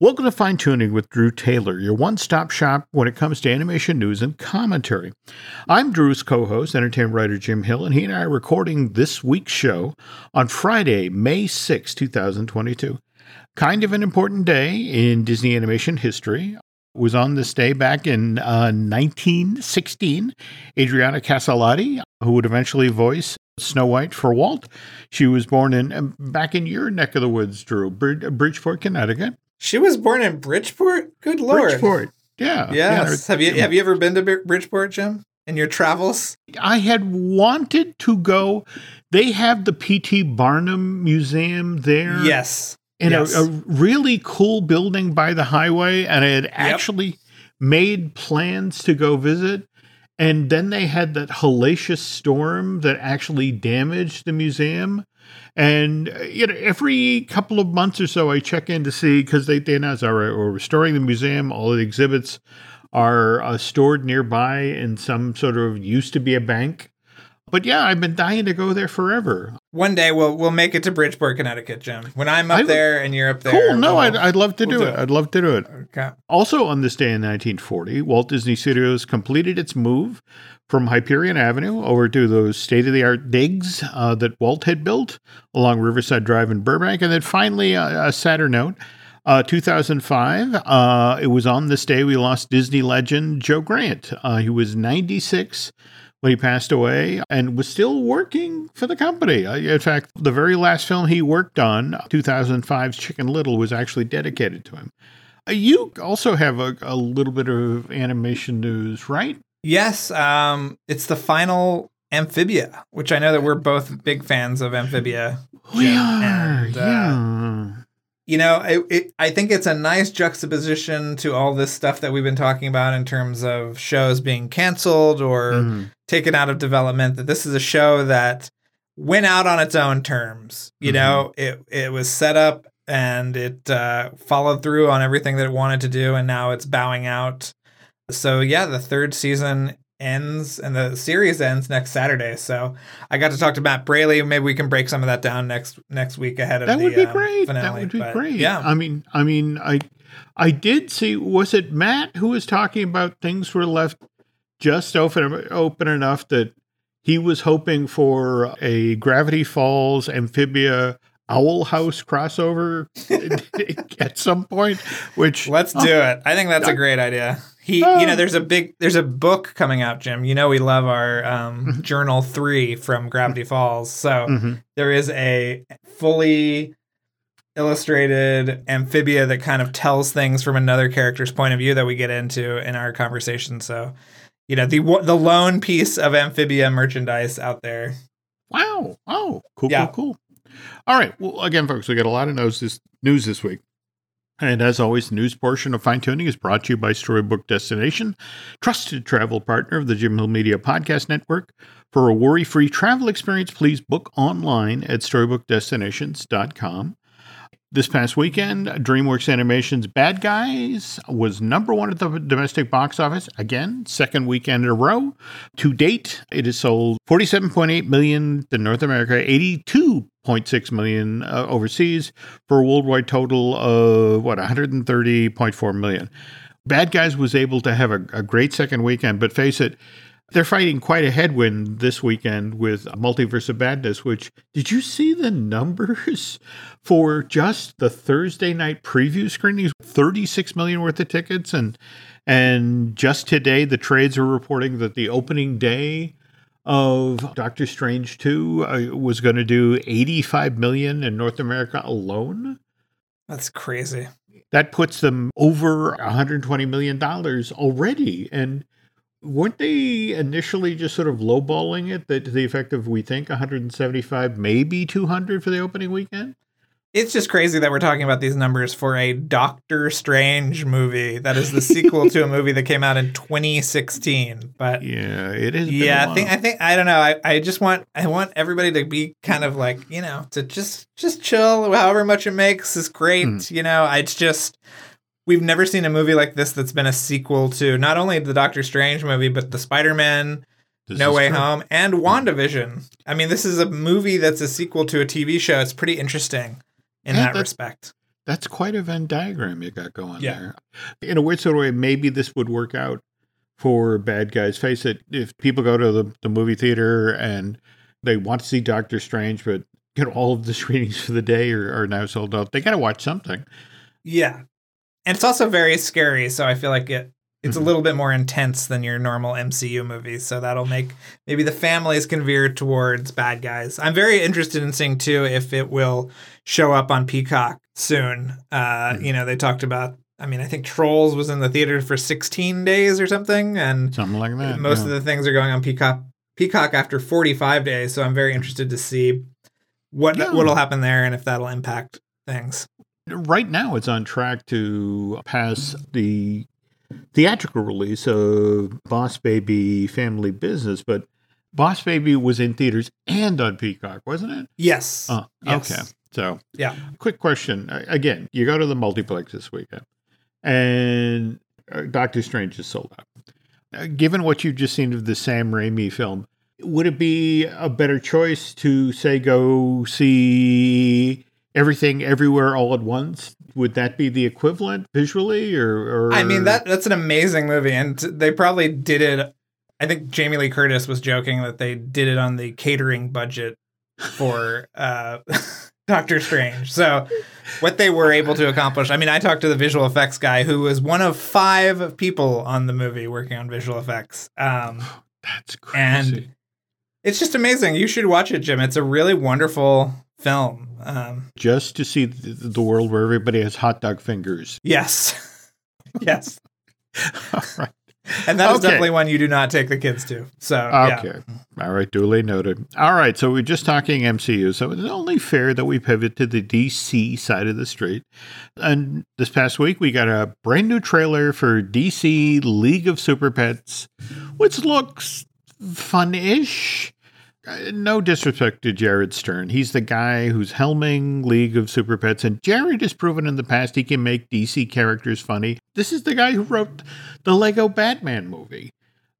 Welcome to Fine Tuning with Drew Taylor, your one stop shop when it comes to animation news and commentary. I'm Drew's co host, entertainment writer Jim Hill, and he and I are recording this week's show on Friday, May 6, 2022. Kind of an important day in Disney animation history. It was on this day back in uh, 1916. Adriana Caselotti, who would eventually voice Snow White for Walt, she was born in uh, back in your neck of the woods, Drew, Bridgeport, Connecticut. She was born in Bridgeport. Good lord. Bridgeport. Yeah. Yes. Yeah. Have you have you ever been to Bridgeport, Jim? In your travels? I had wanted to go. They have the P.T. Barnum Museum there. Yes. In yes. A, a, really cool building by the highway. And I had yep. actually made plans to go visit. And then they had that hellacious storm that actually damaged the museum. And uh, you know, every couple of months or so, I check in to see because they, they announce, we're restoring the museum. All the exhibits are uh, stored nearby in some sort of used to be a bank. But yeah, I've been dying to go there forever. One day we'll we'll make it to Bridgeport, Connecticut, Jim. When I'm up I, there and you're up there. Cool. No, we'll, I'd, I'd love to we'll do, it. it. I'd love to do it. Okay. Also on this day in 1940, Walt Disney Studios completed its move from Hyperion Avenue over to those state of the art digs uh, that Walt had built along Riverside Drive in Burbank. And then finally, uh, a sadder note. Uh, 2005, uh, it was on this day we lost Disney legend Joe Grant. Uh, he was 96 when he passed away and was still working for the company. Uh, in fact, the very last film he worked on, 2005's Chicken Little, was actually dedicated to him. Uh, you also have a, a little bit of animation news, right? Yes, um, it's the final Amphibia, which I know that we're both big fans of Amphibia. We Jim, are, and, uh, yeah. You know, it, it, I think it's a nice juxtaposition to all this stuff that we've been talking about in terms of shows being canceled or mm-hmm. taken out of development. That this is a show that went out on its own terms. You mm-hmm. know, it it was set up and it uh, followed through on everything that it wanted to do, and now it's bowing out so yeah, the third season ends and the series ends next Saturday. So I got to talk to Matt Braly. Maybe we can break some of that down next next week ahead of that the, would be um, great. Finale. That would be but, great. Yeah, I mean, I mean, I I did see. Was it Matt who was talking about things were left just open open enough that he was hoping for a Gravity Falls amphibia Owl House crossover at some point. Which let's do it. I think that's a great idea. He, you know, oh. there's a big, there's a book coming out, Jim. You know, we love our um, mm-hmm. Journal Three from Gravity Falls. So mm-hmm. there is a fully illustrated amphibia that kind of tells things from another character's point of view that we get into in our conversation. So, you know, the the lone piece of amphibia merchandise out there. Wow! Oh, cool, yeah. cool, cool. All right. Well, again, folks, we got a lot of news this news this week. And as always, the news portion of Fine Tuning is brought to you by Storybook Destination, trusted travel partner of the Jim Hill Media Podcast Network. For a worry free travel experience, please book online at storybookdestinations.com. This past weekend, DreamWorks Animation's Bad Guys was number one at the domestic box office. Again, second weekend in a row. To date, it has sold 47.8 million in North America, 82.6 million uh, overseas, for a worldwide total of what 130.4 million. Bad Guys was able to have a, a great second weekend, but face it, they're fighting quite a headwind this weekend with Multiverse of Madness, which did you see the numbers for just the Thursday night preview screenings? 36 million worth of tickets and and just today the trades are reporting that the opening day of Doctor Strange 2 uh, was going to do 85 million in North America alone. That's crazy. That puts them over 120 million dollars already and weren't they initially just sort of lowballing it that to the effect of we think 175 maybe 200 for the opening weekend it's just crazy that we're talking about these numbers for a Doctor Strange movie that is the sequel to a movie that came out in 2016. But yeah, it is. Yeah, I think I think I don't know. I, I just want I want everybody to be kind of like you know to just just chill. However much it makes is great. Mm. You know, it's just we've never seen a movie like this that's been a sequel to not only the Doctor Strange movie, but the Spider Man, No Way true. Home, and WandaVision. I mean, this is a movie that's a sequel to a TV show. It's pretty interesting in yeah, that, respect. That's quite a Venn diagram you got going Yeah. there. In a weird sort of way, maybe this would work out for bad guys. Face it, if people go to the, the movie theater and they want to see Doctor Strange, but you know, all of the screenings for the day are, are now sold out, they got to watch something. Yeah. And it's also very scary, so I feel like it it's Mhm. a little bit more intense than your normal MCU movies, so that'll make maybe the families can veer towards bad guys. I'm very interested in seeing too if it will show up on Peacock soon. Uh, Mhm. you know, they talked about I mean, I think Trolls was in the theater for 16 days or something and Something like that. most yeah. of the things are going on Peacock Peacock after 45 days, so I'm very interested to see what Yeah. what'll happen there and if that'll impact things. Right now it's on track to pass the theatrical release of Boss Baby Family Business, but Boss Baby was in theaters and on Peacock, wasn't it? Yes. Oh, Yes. okay. So, Yeah. Quick question. Again, you go to the multiplex this weekend, and uh, Doctor Strange is sold out. Uh, given what you've just seen of the Sam Raimi film, would it be a better choice to say go see everything everywhere all at once? Would that be the equivalent visually, or, or I mean that that's an amazing movie, and they probably did it. I think Jamie Lee Curtis was joking that they did it on the catering budget for uh, Doctor Strange. So what they were able to accomplish. I mean, I talked to the visual effects guy who was one of five people on the movie working on visual effects. Um, That's and- crazy. it's just amazing. You should watch it, Jim. It's a really wonderful film. Um, Just to see the, the world where everybody has hot dog fingers. yes, yes, All right. and that is Okay. definitely one you do not take the kids to. So yeah. Okay. All right. Duly noted. All right. So we're just talking MCU. So it's only fair that we pivot to the DC side of the street. And this past week, we got a brand new trailer for DC League of Super Pets, which looks fun ish. Uh, no disrespect to Jared Stern. He's the guy who's helming League of Super Pets, and Jared has proven in the past he can make DC characters funny. This is the guy who wrote the Lego Batman movie.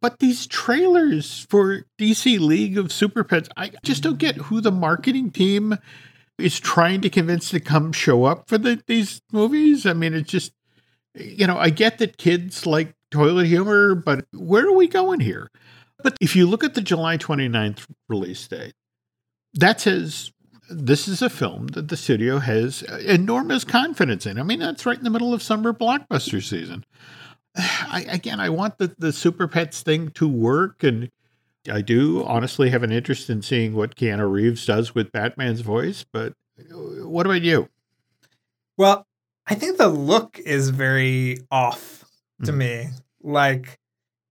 But these trailers for DC League of Super Pets, I just don't get who the marketing team is trying to convince to come show up for the, these movies. I mean, it's just, you know, I get that kids like toilet humor, but where are we going here? But if you look at the July 29th release date, that says this is a film that the studio has enormous confidence in. I mean, that's right in the middle of summer blockbuster season. I, again, I want the, the Super Pets thing to work, and I do honestly have an interest in seeing what Keanu Reeves does with Batman's voice. But uh, what about you? Well, I think the look is very off to Mhm. me. Like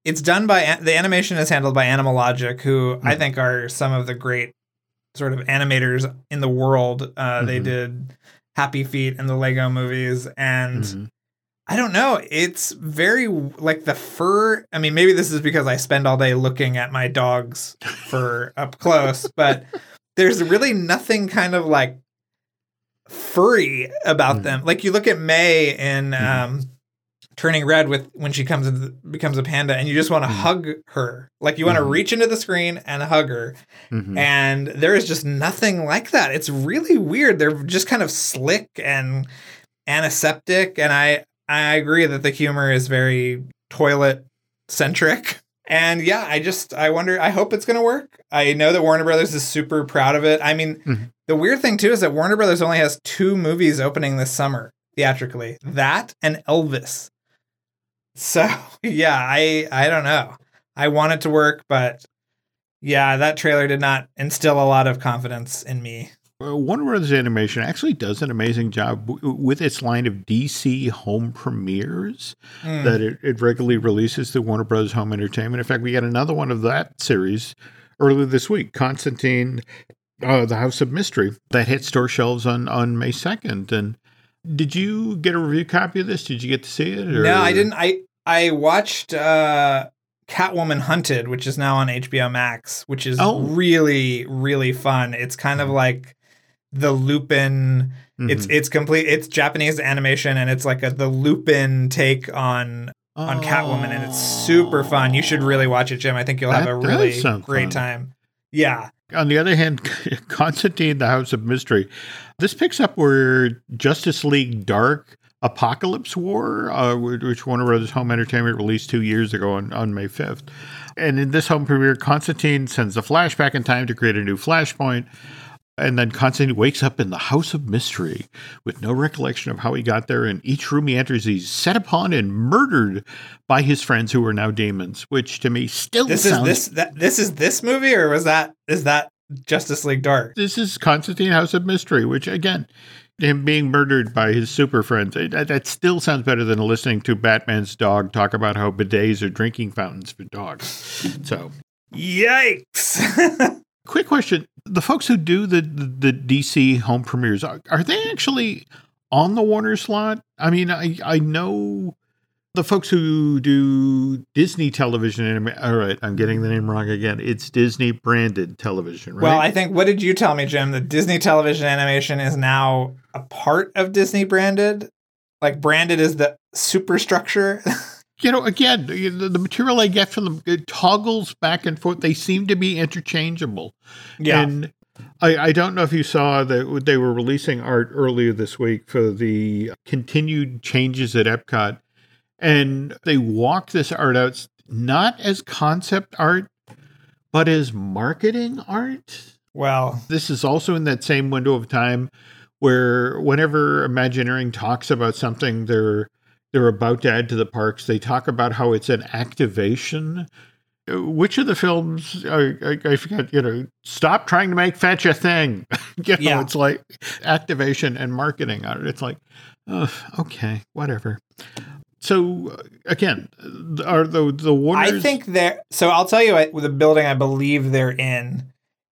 it's done by the animation is handled by Animal Logic, who I Mhm. think are some of the great sort of animators in the world. Uh, They Mhm. did Happy Feet and the Lego movies, and Mhm. I don't know. It's very like the fur. I mean, maybe this is because I spend all day looking at my dog's fur up close, but there's really nothing kind of like furry about Mhm. them. Like you look at May in Mhm. um, Turning Red with when she comes in, becomes a panda, and you just want to Mhm. hug her. Like you want to Mhm. reach into the screen and hug her. Mhm. And there is just nothing like that. It's really weird. They're just kind of slick and antiseptic. And I, I agree that the humor is very toilet centric. And yeah, I just, I wonder, I hope it's going to work. I know that Warner Brothers is super proud of it. I mean, Mhm. the weird thing too is that Warner Brothers only has two movies opening this summer theatrically that and Elvis. So yeah, I, I don't know. I want it to work, but yeah, that trailer did not instill a lot of confidence in me. Warner Brothers Animation actually does an amazing job w- with its line of DC home premieres Mm. that it, it regularly releases through Warner Brothers Home Entertainment. In fact, we got another one of that series earlier this week, Constantine, uh, the House of Mystery, that hit store shelves on, on May 2nd. And did you get a review copy of this? Did you get to see it? Or? No, I didn't. I I watched uh, Catwoman Hunted, which is now on HBO Max, which is Oh. really really fun. It's kind of like the Lupin. It's Mhm. it's complete. It's Japanese animation, and it's like a the Lupin take on on Catwoman, and it's super fun. You should really watch it, Jim. I think you'll have a really great fun. time. Yeah. On the other hand, Constantine, the House of Mystery, this picks up where Justice League Dark Apocalypse War, uh, which Warner Brothers Home Entertainment released two years ago on, on May 5th. And in this home premiere, Constantine sends a flashback in time to create a new Flashpoint. And then Constantine wakes up in the House of Mystery with no recollection of how he got there. And each room he enters, he's set upon and murdered by his friends who are now demons. Which to me still This sounds. is this that this is this movie or was that is that Justice League Dark? This is Constantine House of Mystery, which again, him being murdered by his super friends, it- that, that still sounds better than listening to Batman's dog talk about how bidets are drinking fountains for dogs. So, Yikes. quick question: the folks who do the the, the DC home premieres are, are they actually on the Warner slot? I mean, I I know. The folks who do Disney television. All right, I'm getting the name wrong again. It's Disney branded television, right? Well, I think what did you tell me, Jim? That Disney television animation is now a part of Disney branded? Like branded is the superstructure? you know, again, the, the material I get from them it toggles back and forth. They seem to be interchangeable. yeah. And I, I don't know if you saw that they were releasing art earlier this week for the continued changes at Epcot. And they walk this art out not as concept art, but as marketing art. well, This is also in that same window of time where whenever Imagineering talks about something they're they're about to add to the parks, they talk about how it's an activation. Which of the films I, I, I forget, you know, stop trying to make fetch a thing. you know, Yeah. it's like activation and marketing. It's like, oh, okay, whatever. So uh, again, are the the Warners? I think they're so I'll tell you what the building I believe they're in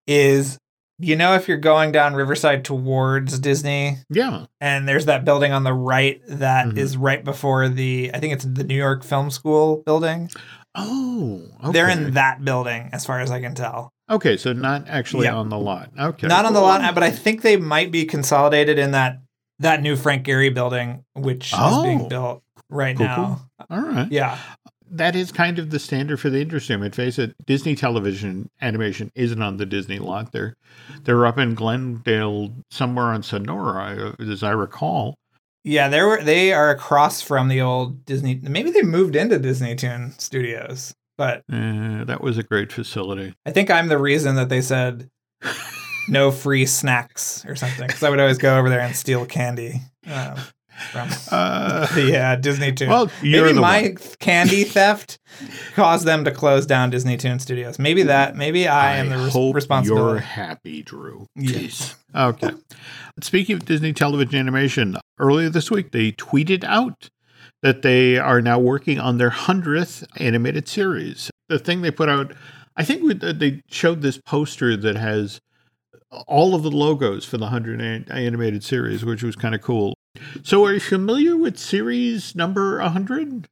is you know if you're going down Riverside towards Disney yeah, and there's that building on the right that is Mhm. right before the I think it's the New York Film School building. oh, They're in that building as far as I can tell. Okay, so not actually Yeah. on the lot. Okay, Not on the lot, but I think they might be consolidated in that that new Frank Gehry building, which is Oh. being built right Cool, now. All right. Yeah, That is kind of the standard for the industry. I mean, face it, Disney television animation isn't on the Disney lot. They're they're up in Glendale, somewhere on Sonora, as I recall. yeah. They were they are across from the old Disney. Maybe they moved into Disney Toon Studios, but Uh, that was a great facility. I think I'm the reason that they said no free snacks or something. Because I would always go over there and steal candy um, from Uh, uh, Disney Toon. well, maybe my one. candy theft caused them to close down Disney Toon Studios. Maybe that. Maybe I, am the res- hope You're happy, Drew. Yeah. Jeez. Okay. Speaking of Disney television animation, earlier this week they tweeted out that they are now working on their hundredth animated series. The thing they put out, I think they showed this poster that has all of the logos for the hundred an- animated series, which was kind of cool. So, are you familiar with series number hundred?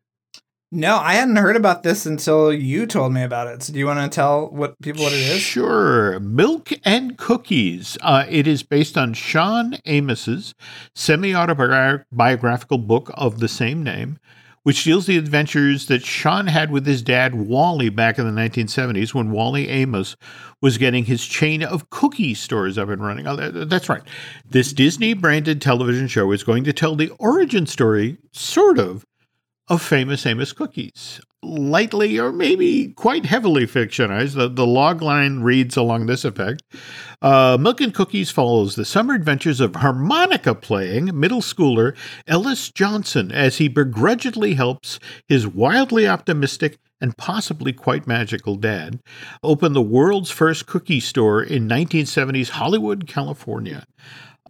No, I hadn't heard about this until you told me about it. So do you want to tell what people what it is? Sure. Milk and Cookies. Uh, it is based on Shawn Amos's semi autobiographical book of the same name, which deals the adventures that Shawn had with his dad, Wally, back in the 1970s when Wally Amos was getting his chain of cookie stores up and running. Oh, that's right. This Disney branded television show is going to tell the origin story, sort of, of famous Amos cookies. Lightly or maybe quite heavily fictionized. The, the log line reads along this effect uh, Milk and Cookies follows the summer adventures of harmonica playing middle schooler Ellis Johnson as he begrudgingly helps his wildly optimistic and possibly quite magical dad open the world's first cookie store in 1970s Hollywood, California.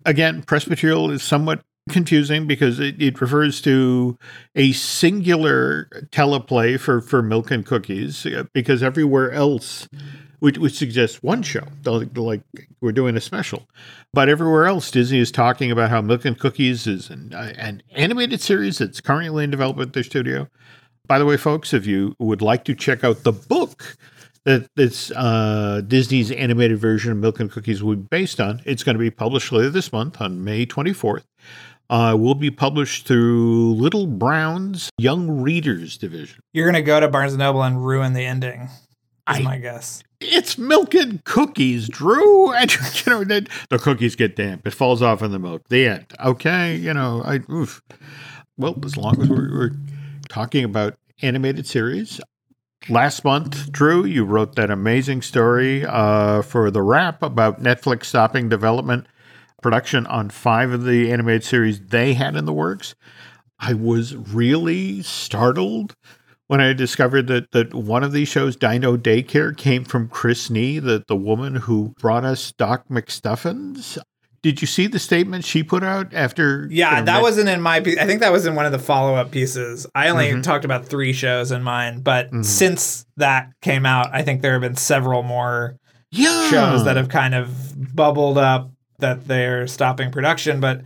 Again, press material is somewhat confusing because it, it refers to a singular teleplay for, for milk and cookies uh, because everywhere else which, which suggests one show like, we're doing a special but everywhere else disney is talking about how milk and cookies is an, uh, an animated series that's currently in development at their studio by the way folks if you would like to check out the book that this uh, Disney's animated version of Milk and Cookies will be based on. It's going to be published later this month on May 24th. Uh, will be published through Little Brown's Young Readers Division. You're gonna go to Barnes and Noble and ruin the ending. Is I, my guess. It's milk and cookies, Drew. And you know the, the cookies get damp. It falls off in the milk. The end. Okay, you know I. Oof. Well, as long as we're, we're talking about animated series, last month, Drew, you wrote that amazing story uh, for the Wrap about Netflix stopping development production on five of the animated series they had in the works. I was really startled when I discovered that, that one of these shows, Dino Daycare, came from Chris Nee, the, the woman who brought us Doc McStuffins. Did you see the statement she put out after? Yeah, that met- wasn't in my. I think that was in one of the follow up pieces. I only mm-hmm. talked about three shows in mine, but mm-hmm. since that came out, I think there have been several more yeah. shows that have kind of bubbled up that they're stopping production. But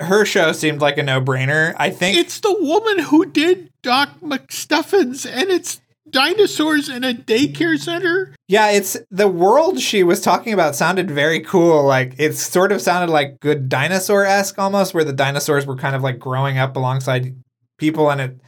her show seemed like a no brainer. I think it's the woman who did Doc McStuffins, and it's dinosaurs in a daycare center. Yeah, it's the world she was talking about sounded very cool. Like it sort of sounded like good dinosaur esque almost, where the dinosaurs were kind of like growing up alongside people, and it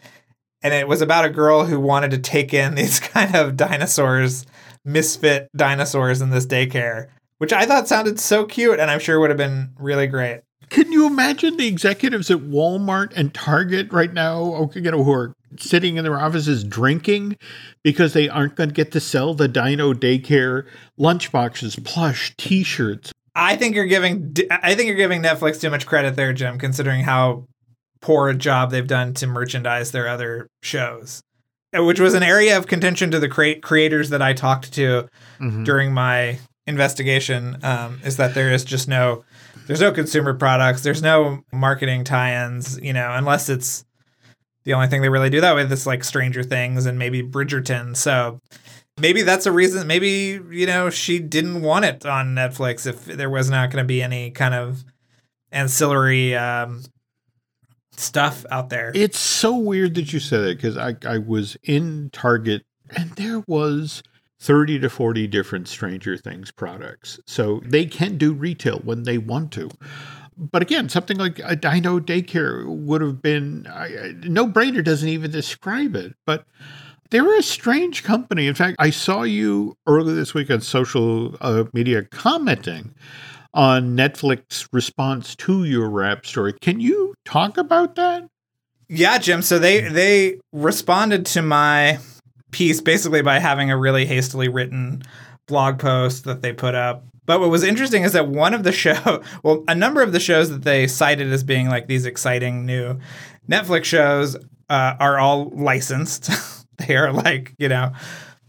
and it was about a girl who wanted to take in these kind of dinosaurs, misfit dinosaurs in this daycare, which I thought sounded so cute, and I'm sure would have been really great. Can you imagine the executives at Walmart and Target right now, you know, who are sitting in their offices drinking because they aren't going to get to sell the Dino Daycare lunchboxes, plush, T-shirts? I think you're giving I think you're giving Netflix too much credit there, Jim, considering how poor a job they've done to merchandise their other shows, which was an area of contention to the cre- creators that I talked to mm-hmm. during my investigation. Um, is that there is just no there's no consumer products, there's no marketing tie-ins, you know, unless it's the only thing they really do that with is like Stranger Things and maybe Bridgerton. So maybe that's a reason maybe, you know, she didn't want it on Netflix if there was not going to be any kind of ancillary um, stuff out there. It's so weird that you said it because I, I was in Target and there was 30 to 40 different Stranger Things products. So they can do retail when they want to. But again, something like a Dino Daycare would have been no brainer, doesn't even describe it. But they're a strange company. In fact, I saw you earlier this week on social uh, media commenting on Netflix response to your Wrap story. Can you talk about that? Yeah, Jim. So they they responded to my piece basically by having a really hastily written blog post that they put up. But what was interesting is that one of the show, well, a number of the shows that they cited as being like these exciting new Netflix shows uh, are all licensed. they are like, you know,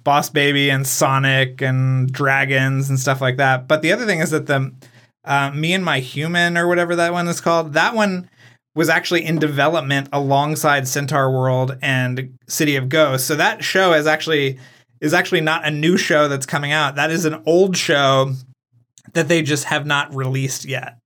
Boss Baby and Sonic and Dragons and stuff like that. But the other thing is that the uh, Me and My Human or whatever that one is called, that one was actually in development alongside Centaur World and City of Ghosts. So that show is actually is actually not a new show that's coming out. That is an old show that they just have not released yet.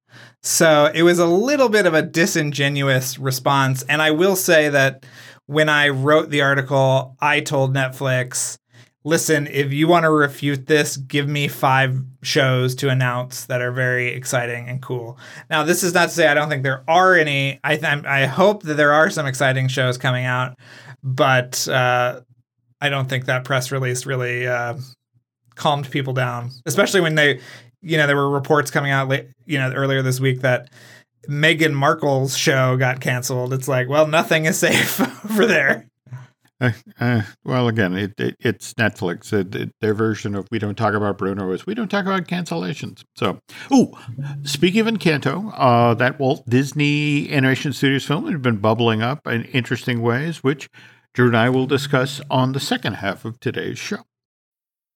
So it was a little bit of a disingenuous response. And I will say that when I wrote the article, I told Netflix listen, if you want to refute this, give me five shows to announce that are very exciting and cool. Now, this is not to say I don't think there are any. I th- I hope that there are some exciting shows coming out, but uh, I don't think that press release really uh, calmed people down, especially when they, you know, there were reports coming out, late, you know, earlier this week that. Meghan Markle's show got canceled. It's like, well, nothing is safe over there. Uh, uh, well, again, it, it, it's Netflix. It, their version of "We don't talk about Bruno" is "We don't talk about cancellations." So, oh, speaking of Encanto, uh, that Walt Disney Animation Studios film has been bubbling up in interesting ways, which Drew and I will discuss on the second half of today's show.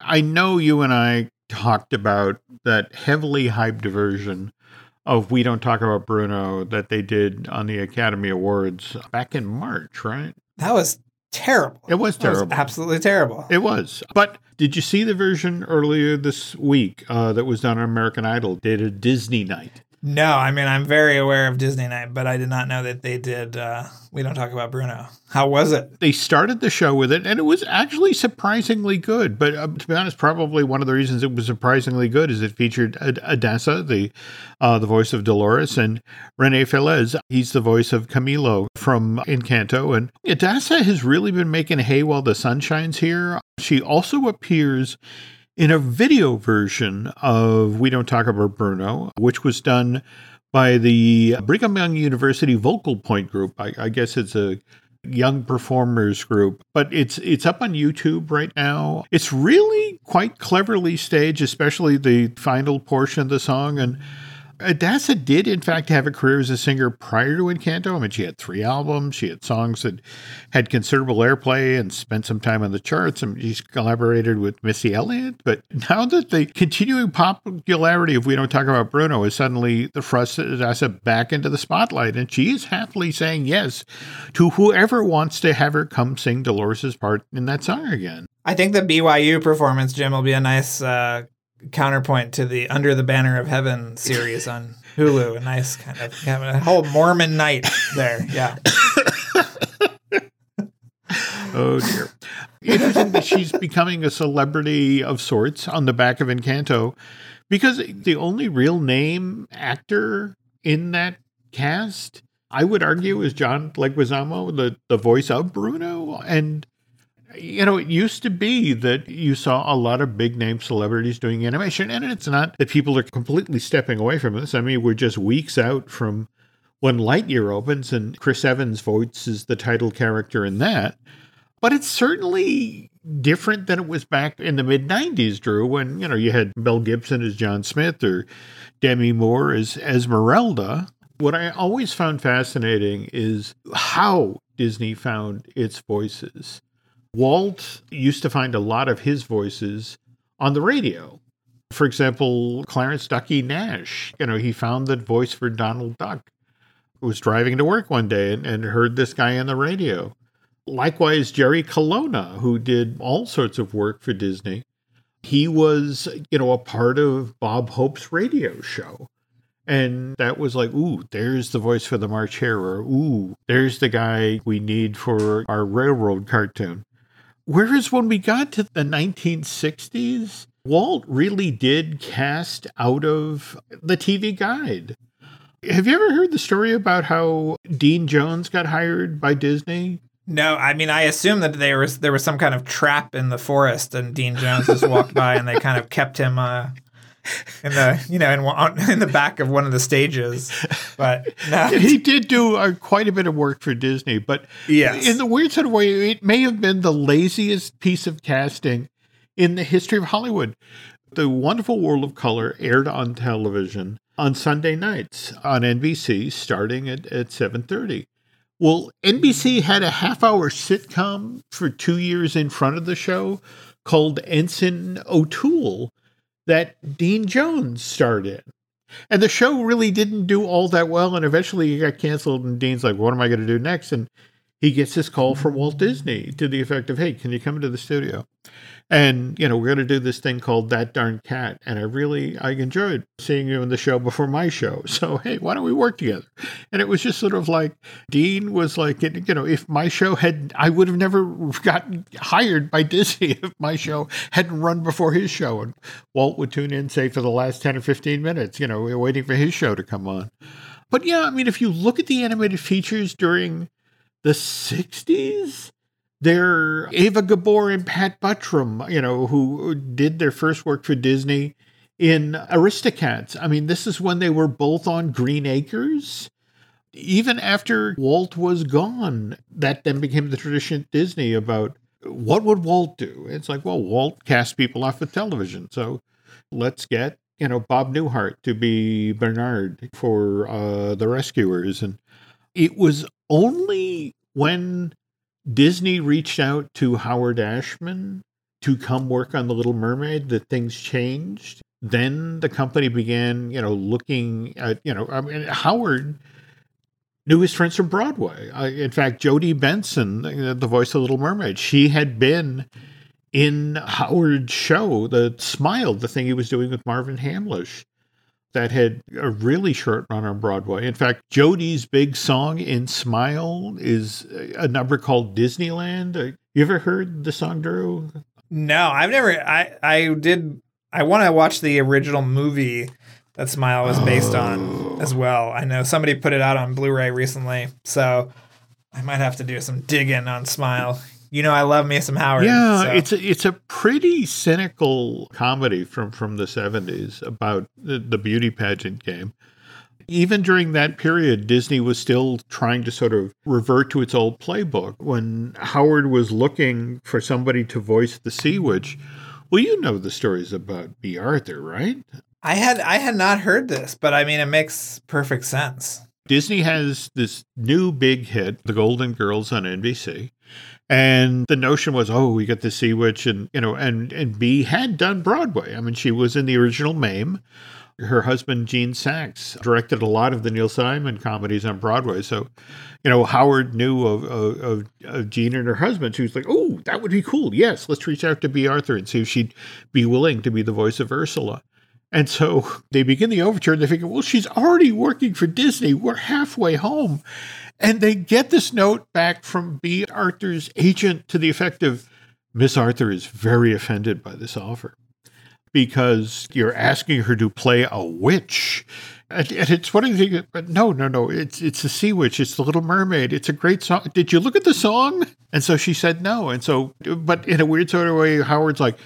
I know you and I talked about that heavily hyped version of We Don't Talk About Bruno that they did on the Academy Awards back in March, right? That was terrible. It was terrible. Was absolutely terrible. It was. But did you see the version earlier this week uh, that was done on American Idol? Dated Disney Night. No, I mean I'm very aware of Disney Night, but I did not know that they did. Uh, we don't talk about Bruno. How was it? They started the show with it, and it was actually surprisingly good. But uh, to be honest, probably one of the reasons it was surprisingly good is it featured Ad- Adassa, the uh, the voice of Dolores, and Rhenzy Feliz. He's the voice of Camilo from Encanto, and Adassa has really been making hay while the sun shines here. She also appears in a video version of We Don't Talk About Bruno, which was done by the Brigham Young University Vocal Point Group. I, I, guess it's a young performers group, but it's it's up on YouTube right now. It's really quite cleverly staged, especially the final portion of the song and Adassa did, in fact, have a career as a singer prior to Encanto. I mean, she had three albums. She had songs that had considerable airplay and spent some time on the charts. And she's collaborated with Missy Elliott. But now that the continuing popularity of We Don't Talk About Bruno is suddenly the thrust Adassa back into the spotlight, and she is happily saying yes to whoever wants to have her come sing Dolores's part in that song again. I think the BYU performance, Jim, will be a nice uh, counterpoint to the Under the Banner of Heaven series on Hulu. A nice kind of a whole Mormon night there. Yeah. oh dear. Interesting that she's becoming a celebrity of sorts on the back of Encanto because the only real name actor in that cast, I would argue, is John Leguizamo, the, the voice of Bruno. And you know, it used to be that you saw a lot of big name celebrities doing animation, and it's not that people are completely stepping away from this. I mean, we're just weeks out from when Lightyear opens, and Chris Evans voices the title character in that. But it's certainly different than it was back in the mid 90s, Drew, when, you know, you had Mel Gibson as John Smith or Demi Moore as Esmeralda. What I always found fascinating is how Disney found its voices. Walt used to find a lot of his voices on the radio. For example, Clarence Ducky Nash, you know, he found that voice for Donald Duck. Who was driving to work one day and, and heard this guy on the radio. Likewise, Jerry Colonna, who did all sorts of work for Disney, he was, you know, a part of Bob Hope's radio show. And that was like, ooh, there's the voice for the March Hare, or ooh, there's the guy we need for our railroad cartoon. Whereas when we got to the 1960s, Walt really did cast out of the TV guide. Have you ever heard the story about how Dean Jones got hired by Disney? No, I mean I assume that there was there was some kind of trap in the forest, and Dean Jones just walked by, and they kind of kept him uh, in the you know in, in the back of one of the stages. But no. he did do uh, quite a bit of work for Disney. But yes. in the weird sort of way, it may have been the laziest piece of casting in the history of Hollywood. The Wonderful World of Color aired on television on Sunday nights on NBC, starting at at seven thirty. Well, NBC had a half hour sitcom for two years in front of the show called Ensign O'Toole that Dean Jones starred in. And the show really didn't do all that well. And eventually it got canceled. And Dean's like, what am I going to do next? And he gets this call from Walt Disney to the effect of, hey, can you come into the studio? And, you know, we're going to do this thing called That Darn Cat. And I really, I enjoyed seeing you in the show before my show. So, hey, why don't we work together? And it was just sort of like, Dean was like, you know, if my show had, I would have never gotten hired by Disney if my show hadn't run before his show. And Walt would tune in, say, for the last 10 or 15 minutes, you know, we are waiting for his show to come on. But yeah, I mean, if you look at the animated features during the 60s, they're Eva Gabor and Pat Buttram, you know, who did their first work for Disney in Aristocats. I mean, this is when they were both on Green Acres. Even after Walt was gone, that then became the tradition at Disney about what would Walt do? It's like, well, Walt cast people off of television. So let's get, you know, Bob Newhart to be Bernard for uh, the Rescuers. And it was only when Disney reached out to Howard Ashman to come work on The Little Mermaid that things changed. Then the company began, you know, looking at, you know, I mean, Howard newest friends from Broadway. In fact, Jodi Benson, the voice of Little Mermaid, she had been in Howard's show, the Smile, the thing he was doing with Marvin Hamlisch, that had a really short run on Broadway. In fact, Jodi's big song in Smile is a number called Disneyland. Uh, you ever heard the song, Drew? No, I've never. I I did. I want to watch the original movie that Smile was based oh. on as well. I know somebody put it out on Blu-ray recently, so I might have to do some digging on Smile. You know, I love me some Howard. Yeah, so. it's a, it's a pretty cynical comedy from from the seventies about the, the beauty pageant game. Even during that period, Disney was still trying to sort of revert to its old playbook. When Howard was looking for somebody to voice the Sea Witch, well, you know the stories about Bea Arthur, right? I had I had not heard this, but I mean it makes perfect sense. Disney has this new big hit, The Golden Girls on NBC. And the notion was, oh, we get the Sea Witch, and you know, and and Bea had done Broadway. I mean, she was in the original Mame. Her husband Gene Saks directed a lot of the Neil Simon comedies on Broadway. So, you know, Howard knew of, of, of Gene and her husband. She was like, "Oh, that would be cool. Yes, let's reach out to Bea Arthur and see if she'd be willing to be the voice of Ursula." And so they begin the overture and they figure, well, she's already working for Disney. We're halfway home. And they get this note back from Bea Arthur's agent to the effect of Miss Arthur is very offended by this offer because you're asking her to play a witch. And, and it's one of the but no, no, no, it's it's a sea witch. It's the Little Mermaid. It's a great song. Did you look at the song? And so she said no. And so, but in a weird sort of way, Howard's like,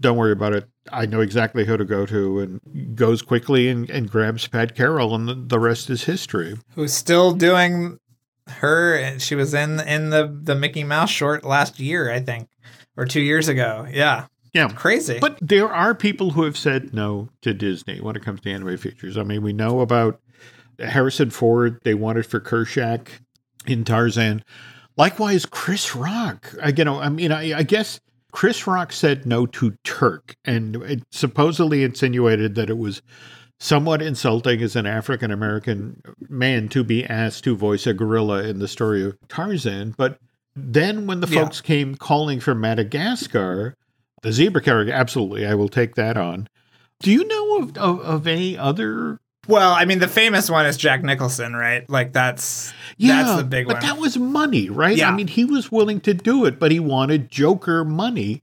don't worry about it. I know exactly who to go to, and goes quickly and, and grabs Pat Carroll, and the, the rest is history. Who's still doing her? And she was in in the the Mickey Mouse short last year, I think, or two years ago. Yeah, yeah, crazy. But there are people who have said no to Disney when it comes to animated features. I mean, we know about Harrison Ford; they wanted for Kerchak in Tarzan. Likewise, Chris Rock. I, you know, I mean, I, I guess Chris Rock said no to Turk, and it supposedly insinuated that it was somewhat insulting as an African American man to be asked to voice a gorilla in the story of Tarzan. But then when the yeah. folks came calling for Madagascar, the zebra character, absolutely, I will take that on. Do you know of, of, of any other well, I mean, the famous one is Jack Nicholson, right? Like that's yeah, that's the big but one. But that was money, right? Yeah. I mean, he was willing to do it, but he wanted Joker money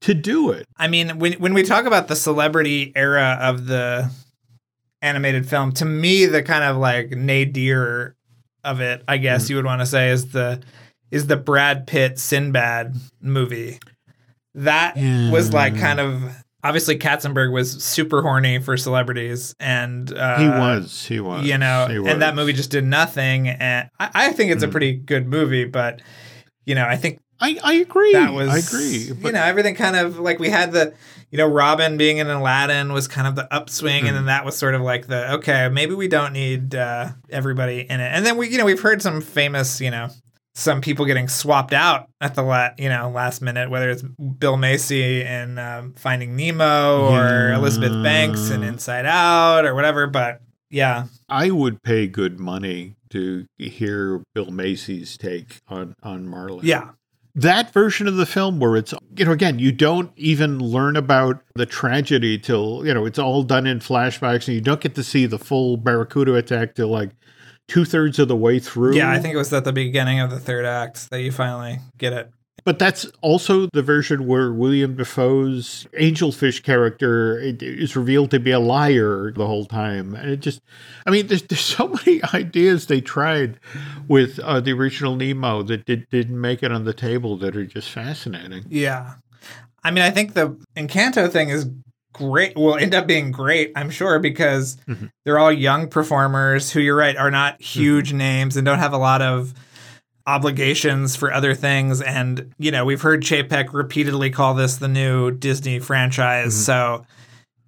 to do it. I mean, when when we talk about the celebrity era of the animated film, to me, the kind of like nadir of it, I guess mm. you would want to say, is the is the Brad Pitt Sinbad movie. That yeah. was like kind of obviously Katzenberg was super horny for celebrities, and uh, he was, he was, you know, and that movie just did nothing. And I, I think it's mm. a pretty good movie, but you know, I think I, I agree. That was I agree. But, you know, everything kind of like we had the you know Robin being in Aladdin was kind of the upswing, mm. and then that was sort of like the okay, maybe we don't need uh, everybody in it. And then we you know we've heard some famous you know some people getting swapped out at the la- you know last minute, whether it's Bill Macy in um, Finding Nemo or yeah. Elizabeth Banks in Inside Out or whatever. But yeah, I would pay good money to hear Bill Macy's take on on Marlin. Yeah. That version of the film where it's you know again you don't even learn about the tragedy till you know it's all done in flashbacks and you don't get to see the full Barracuda attack till like two thirds of the way through. Yeah, I think it was at the beginning of the third act that you finally get it. But that's also the version where William Dafoe's angelfish character is revealed to be a liar the whole time. And it just, I mean, there's, there's so many ideas they tried with uh, the original Nemo that did, didn't make it on the table that are just fascinating. Yeah. I mean, I think the Encanto thing is great will end up being great i'm sure because mm-hmm. they're all young performers who you're right are not mm-hmm. huge mm-hmm. names and don't have a lot of obligations for other things and you know we've heard chapek repeatedly call this the new disney franchise mm-hmm. so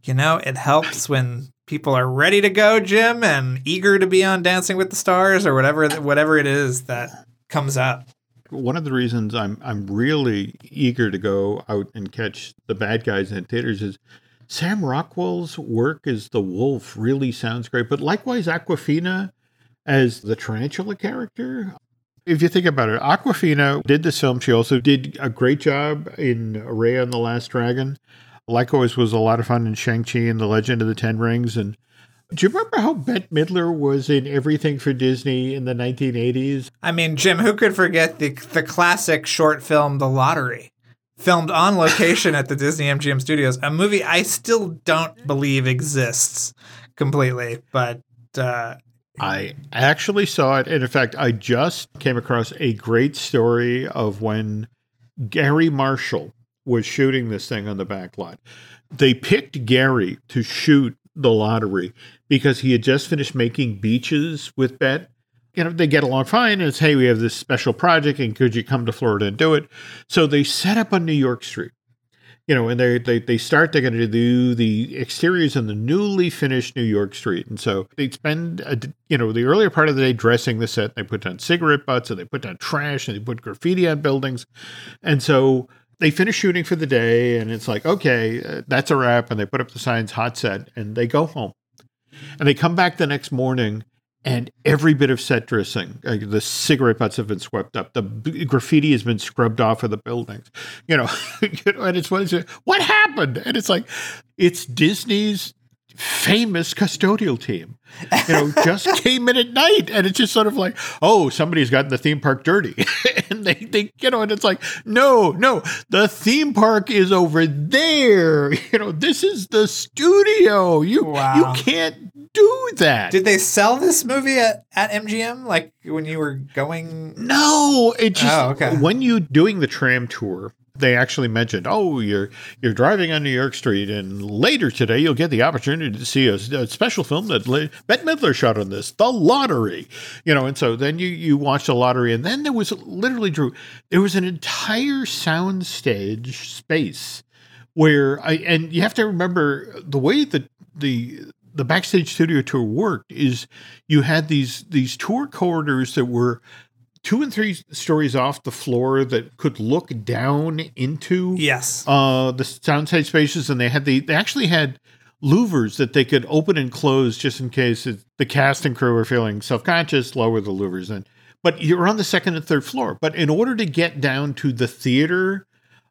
you know it helps when people are ready to go jim and eager to be on dancing with the stars or whatever whatever it is that comes up one of the reasons I'm I'm really eager to go out and catch the bad guys in theaters is Sam Rockwell's work as the wolf really sounds great, but likewise Awkwafina as the tarantula character. If you think about it, Awkwafina did this film. She also did a great job in Raya and the Last Dragon. Likewise, was a lot of fun in Shang-Chi and the Legend of the Ten Rings. And do you remember how Bette Midler was in everything for Disney in the 1980s? I mean, Jim, who could forget the the classic short film The Lottery? Filmed on location at the Disney MGM Studios, a movie I still don't believe exists completely, but uh, I actually saw it. And in fact, I just came across a great story of when Garry Marshall was shooting this thing on the back lot. They picked Garry to shoot the lottery because he had just finished making beaches with Bette. You know, they get along fine. And it's, hey, we have this special project and could you come to Florida and do it? So they set up on New York Street you know, and they they they start they're going to do the exteriors in the newly finished New York street, and so they spend a, you know the earlier part of the day dressing the set. They put down cigarette butts and they put down trash and they put graffiti on buildings, and so they finish shooting for the day, and it's like okay, uh, that's a wrap, and they put up the signs, hot set, and they go home, and they come back the next morning and every bit of set dressing, the cigarette butts have been swept up, the graffiti has been scrubbed off of the buildings, you know, you know and it's what, what happened? And it's like, it's Disney's famous custodial team, you know, just came in at night. And it's just sort of like, oh, somebody's gotten the theme park dirty. and they, they, you know, and it's like, no, no, the theme park is over there. You know, this is the studio. You, wow. you can't do that. Did they sell this movie at, at MGM? Like when you were going? No, it just, oh, okay. when you doing the tram tour, they actually mentioned, oh, you're you're driving on New York Street, and later today you'll get the opportunity to see a, a special film that Bette Midler shot on this, The Lottery. You know, and so then you you watch The Lottery, and then there was literally Drew, there was an entire soundstage space where I and you have to remember the way that the the backstage studio tour worked is you had these these tour corridors that were two and three stories off the floor that could look down into yes uh the soundstage spaces and they had the they actually had louvers that they could open and close just in case it, the cast and crew were feeling self-conscious lower the louvers and but you're on the second and third floor but in order to get down to the theater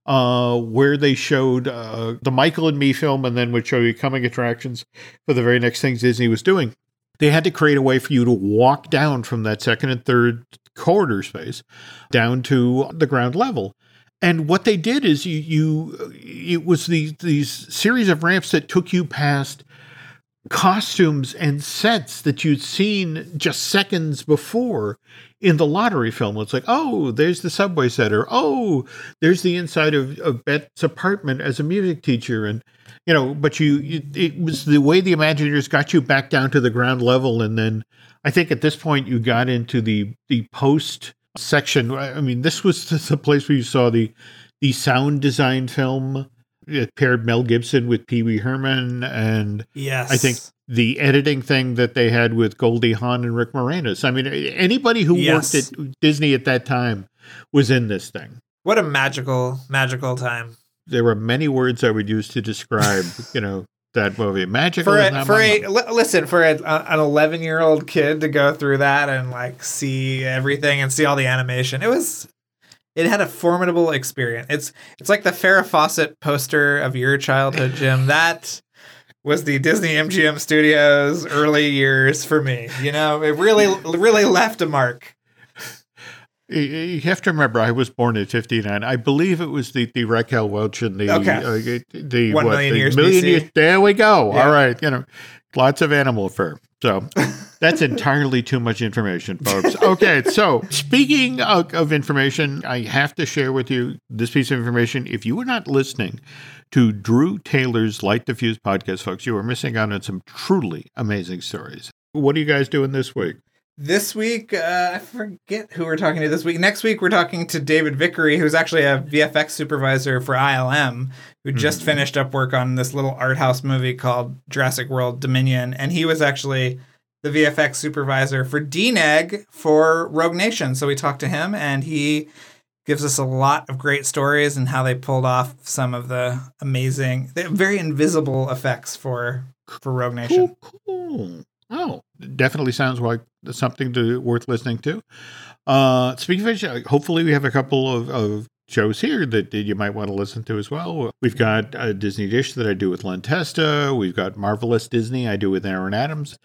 uh, where they showed uh, the Michael and Mickey film and then would show you coming attractions for the very next things Disney was doing. They had to create a way for you to walk down from that second and third corridor space down to the ground level. And what they did is you, you it was these these series of ramps that took you past costumes and sets that you'd seen just seconds before in the lottery film. It's like, oh, there's the subway set, or oh, there's the inside of, of Bette's apartment as a music teacher, and you know, but you, you, it was the way the Imagineers got you back down to the ground level, and then I think at this point you got into the the post section. I mean, this was the place where you saw the the sound design film. It paired Mel Gibson with Pee Wee Herman, and yes, I think the editing thing that they had with Goldie Hawn and Rick Moranis. I mean, anybody who yes. worked at Disney at that time was in this thing. What a magical, magical time! There were many words I would use to describe, you know, that movie. Magic for a, for a listen for a, an 11 year old kid to go through that and like see everything and see all the animation. It was it had a formidable experience. It's it's like the Farrah Fawcett poster of your childhood, Jim. That was the Disney MGM Studios early years for me. You know, it really really left a mark. You have to remember, I was born in '59. I believe it was the, the Raquel Welch and the okay. uh, the one what, million the years million years. There we go. Yeah. All right, you know, lots of animal fur. So that's entirely too much information, folks. Okay, so speaking of, of information, I have to share with you this piece of information. If you were not listening to Drew Taylor's Light the Fuse podcast, folks, you are missing out on some truly amazing stories. What are you guys doing this week? This week, uh, I forget who we're talking to this week. Next week, we're talking to David Vickery, who's actually a VFX supervisor for ILM, who just mm-hmm. finished up work on this little art house movie called Jurassic World Dominion. And he was actually the VFX supervisor for DNEG for Rogue Nation. So we talked to him, and he gives us a lot of great stories and how they pulled off some of the amazing, very invisible effects for for Rogue Nation. Cool, cool. Oh, definitely sounds like something to worth listening to. Uh, speaking of which, uh, hopefully we have a couple of, of shows here that, you might want to listen to as well. We've got a Disney Dish that I do with Len Testa. We've got Marvelous Disney I do with Aaron Adams.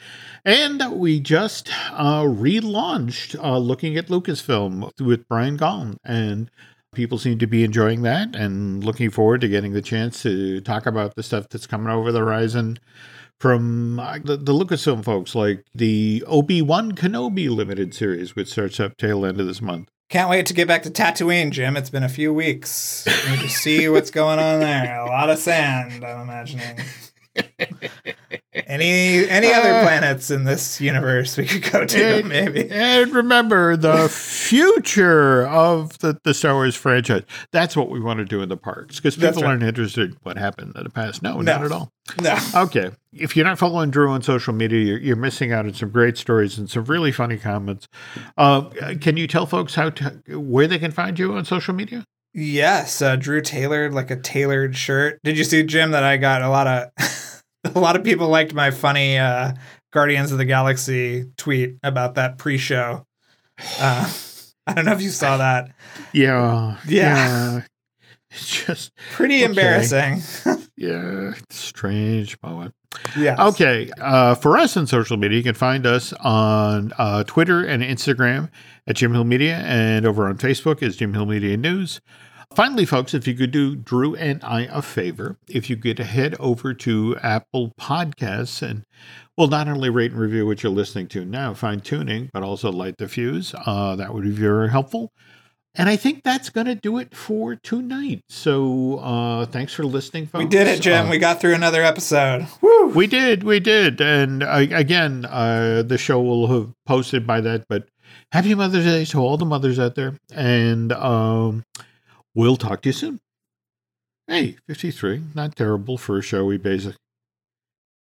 And we just uh, relaunched uh, Looking at Lucasfilm with Brian Gallen. And people seem to be enjoying that and looking forward to getting the chance to talk about the stuff that's coming over the horizon from uh, the, the Lucasfilm folks, like the Obi Wan Kenobi limited series, which starts up tail end of this month. Can't wait to get back to Tatooine, Jim. It's been a few weeks. Need to see what's going on there. A lot of sand, I'm imagining. Any any other Uh, planets in this universe we could go to, And- maybe. And remember the future of the, the Star Wars franchise. That's what we want to do in the parks because people right. aren't interested in what happened in the past. No, No. not at all. No. Okay. If you're not following Drew on social media, you're, you're missing out on some great stories and some really funny comments. Uh, can you tell folks how to, where they can find you on social media? Yes, uh, Drew tailored like a tailored shirt. Did you see, Jim, that I got a lot of a lot of people liked my funny uh, Guardians of the Galaxy tweet about that pre-show. Uh, I don't know if you saw that. Yeah. Yeah. It's just, Pretty Okay. embarrassing. yeah, strange moment. yeah. Okay. Uh, for us on social media, you can find us on uh, Twitter and Instagram at Jim Hill Media, and over on Facebook is Jim Hill Media News. Finally, folks, if you could do Drew and I a favor, if you could head over to Apple Podcasts and, will not only rate and review what you're listening to now, fine tuning, but also light the fuse, uh, that would be very helpful. And I think that's going to do it for tonight. So uh, thanks for listening, folks. We did it, Jim. Uh, we got through another episode. Woo! we did, we did, and uh, again, uh, the show will have posted by that. But happy Mother's Day to all the mothers out there, and um, we'll talk to you soon. Hey, fifty-three, not terrible for a show we basic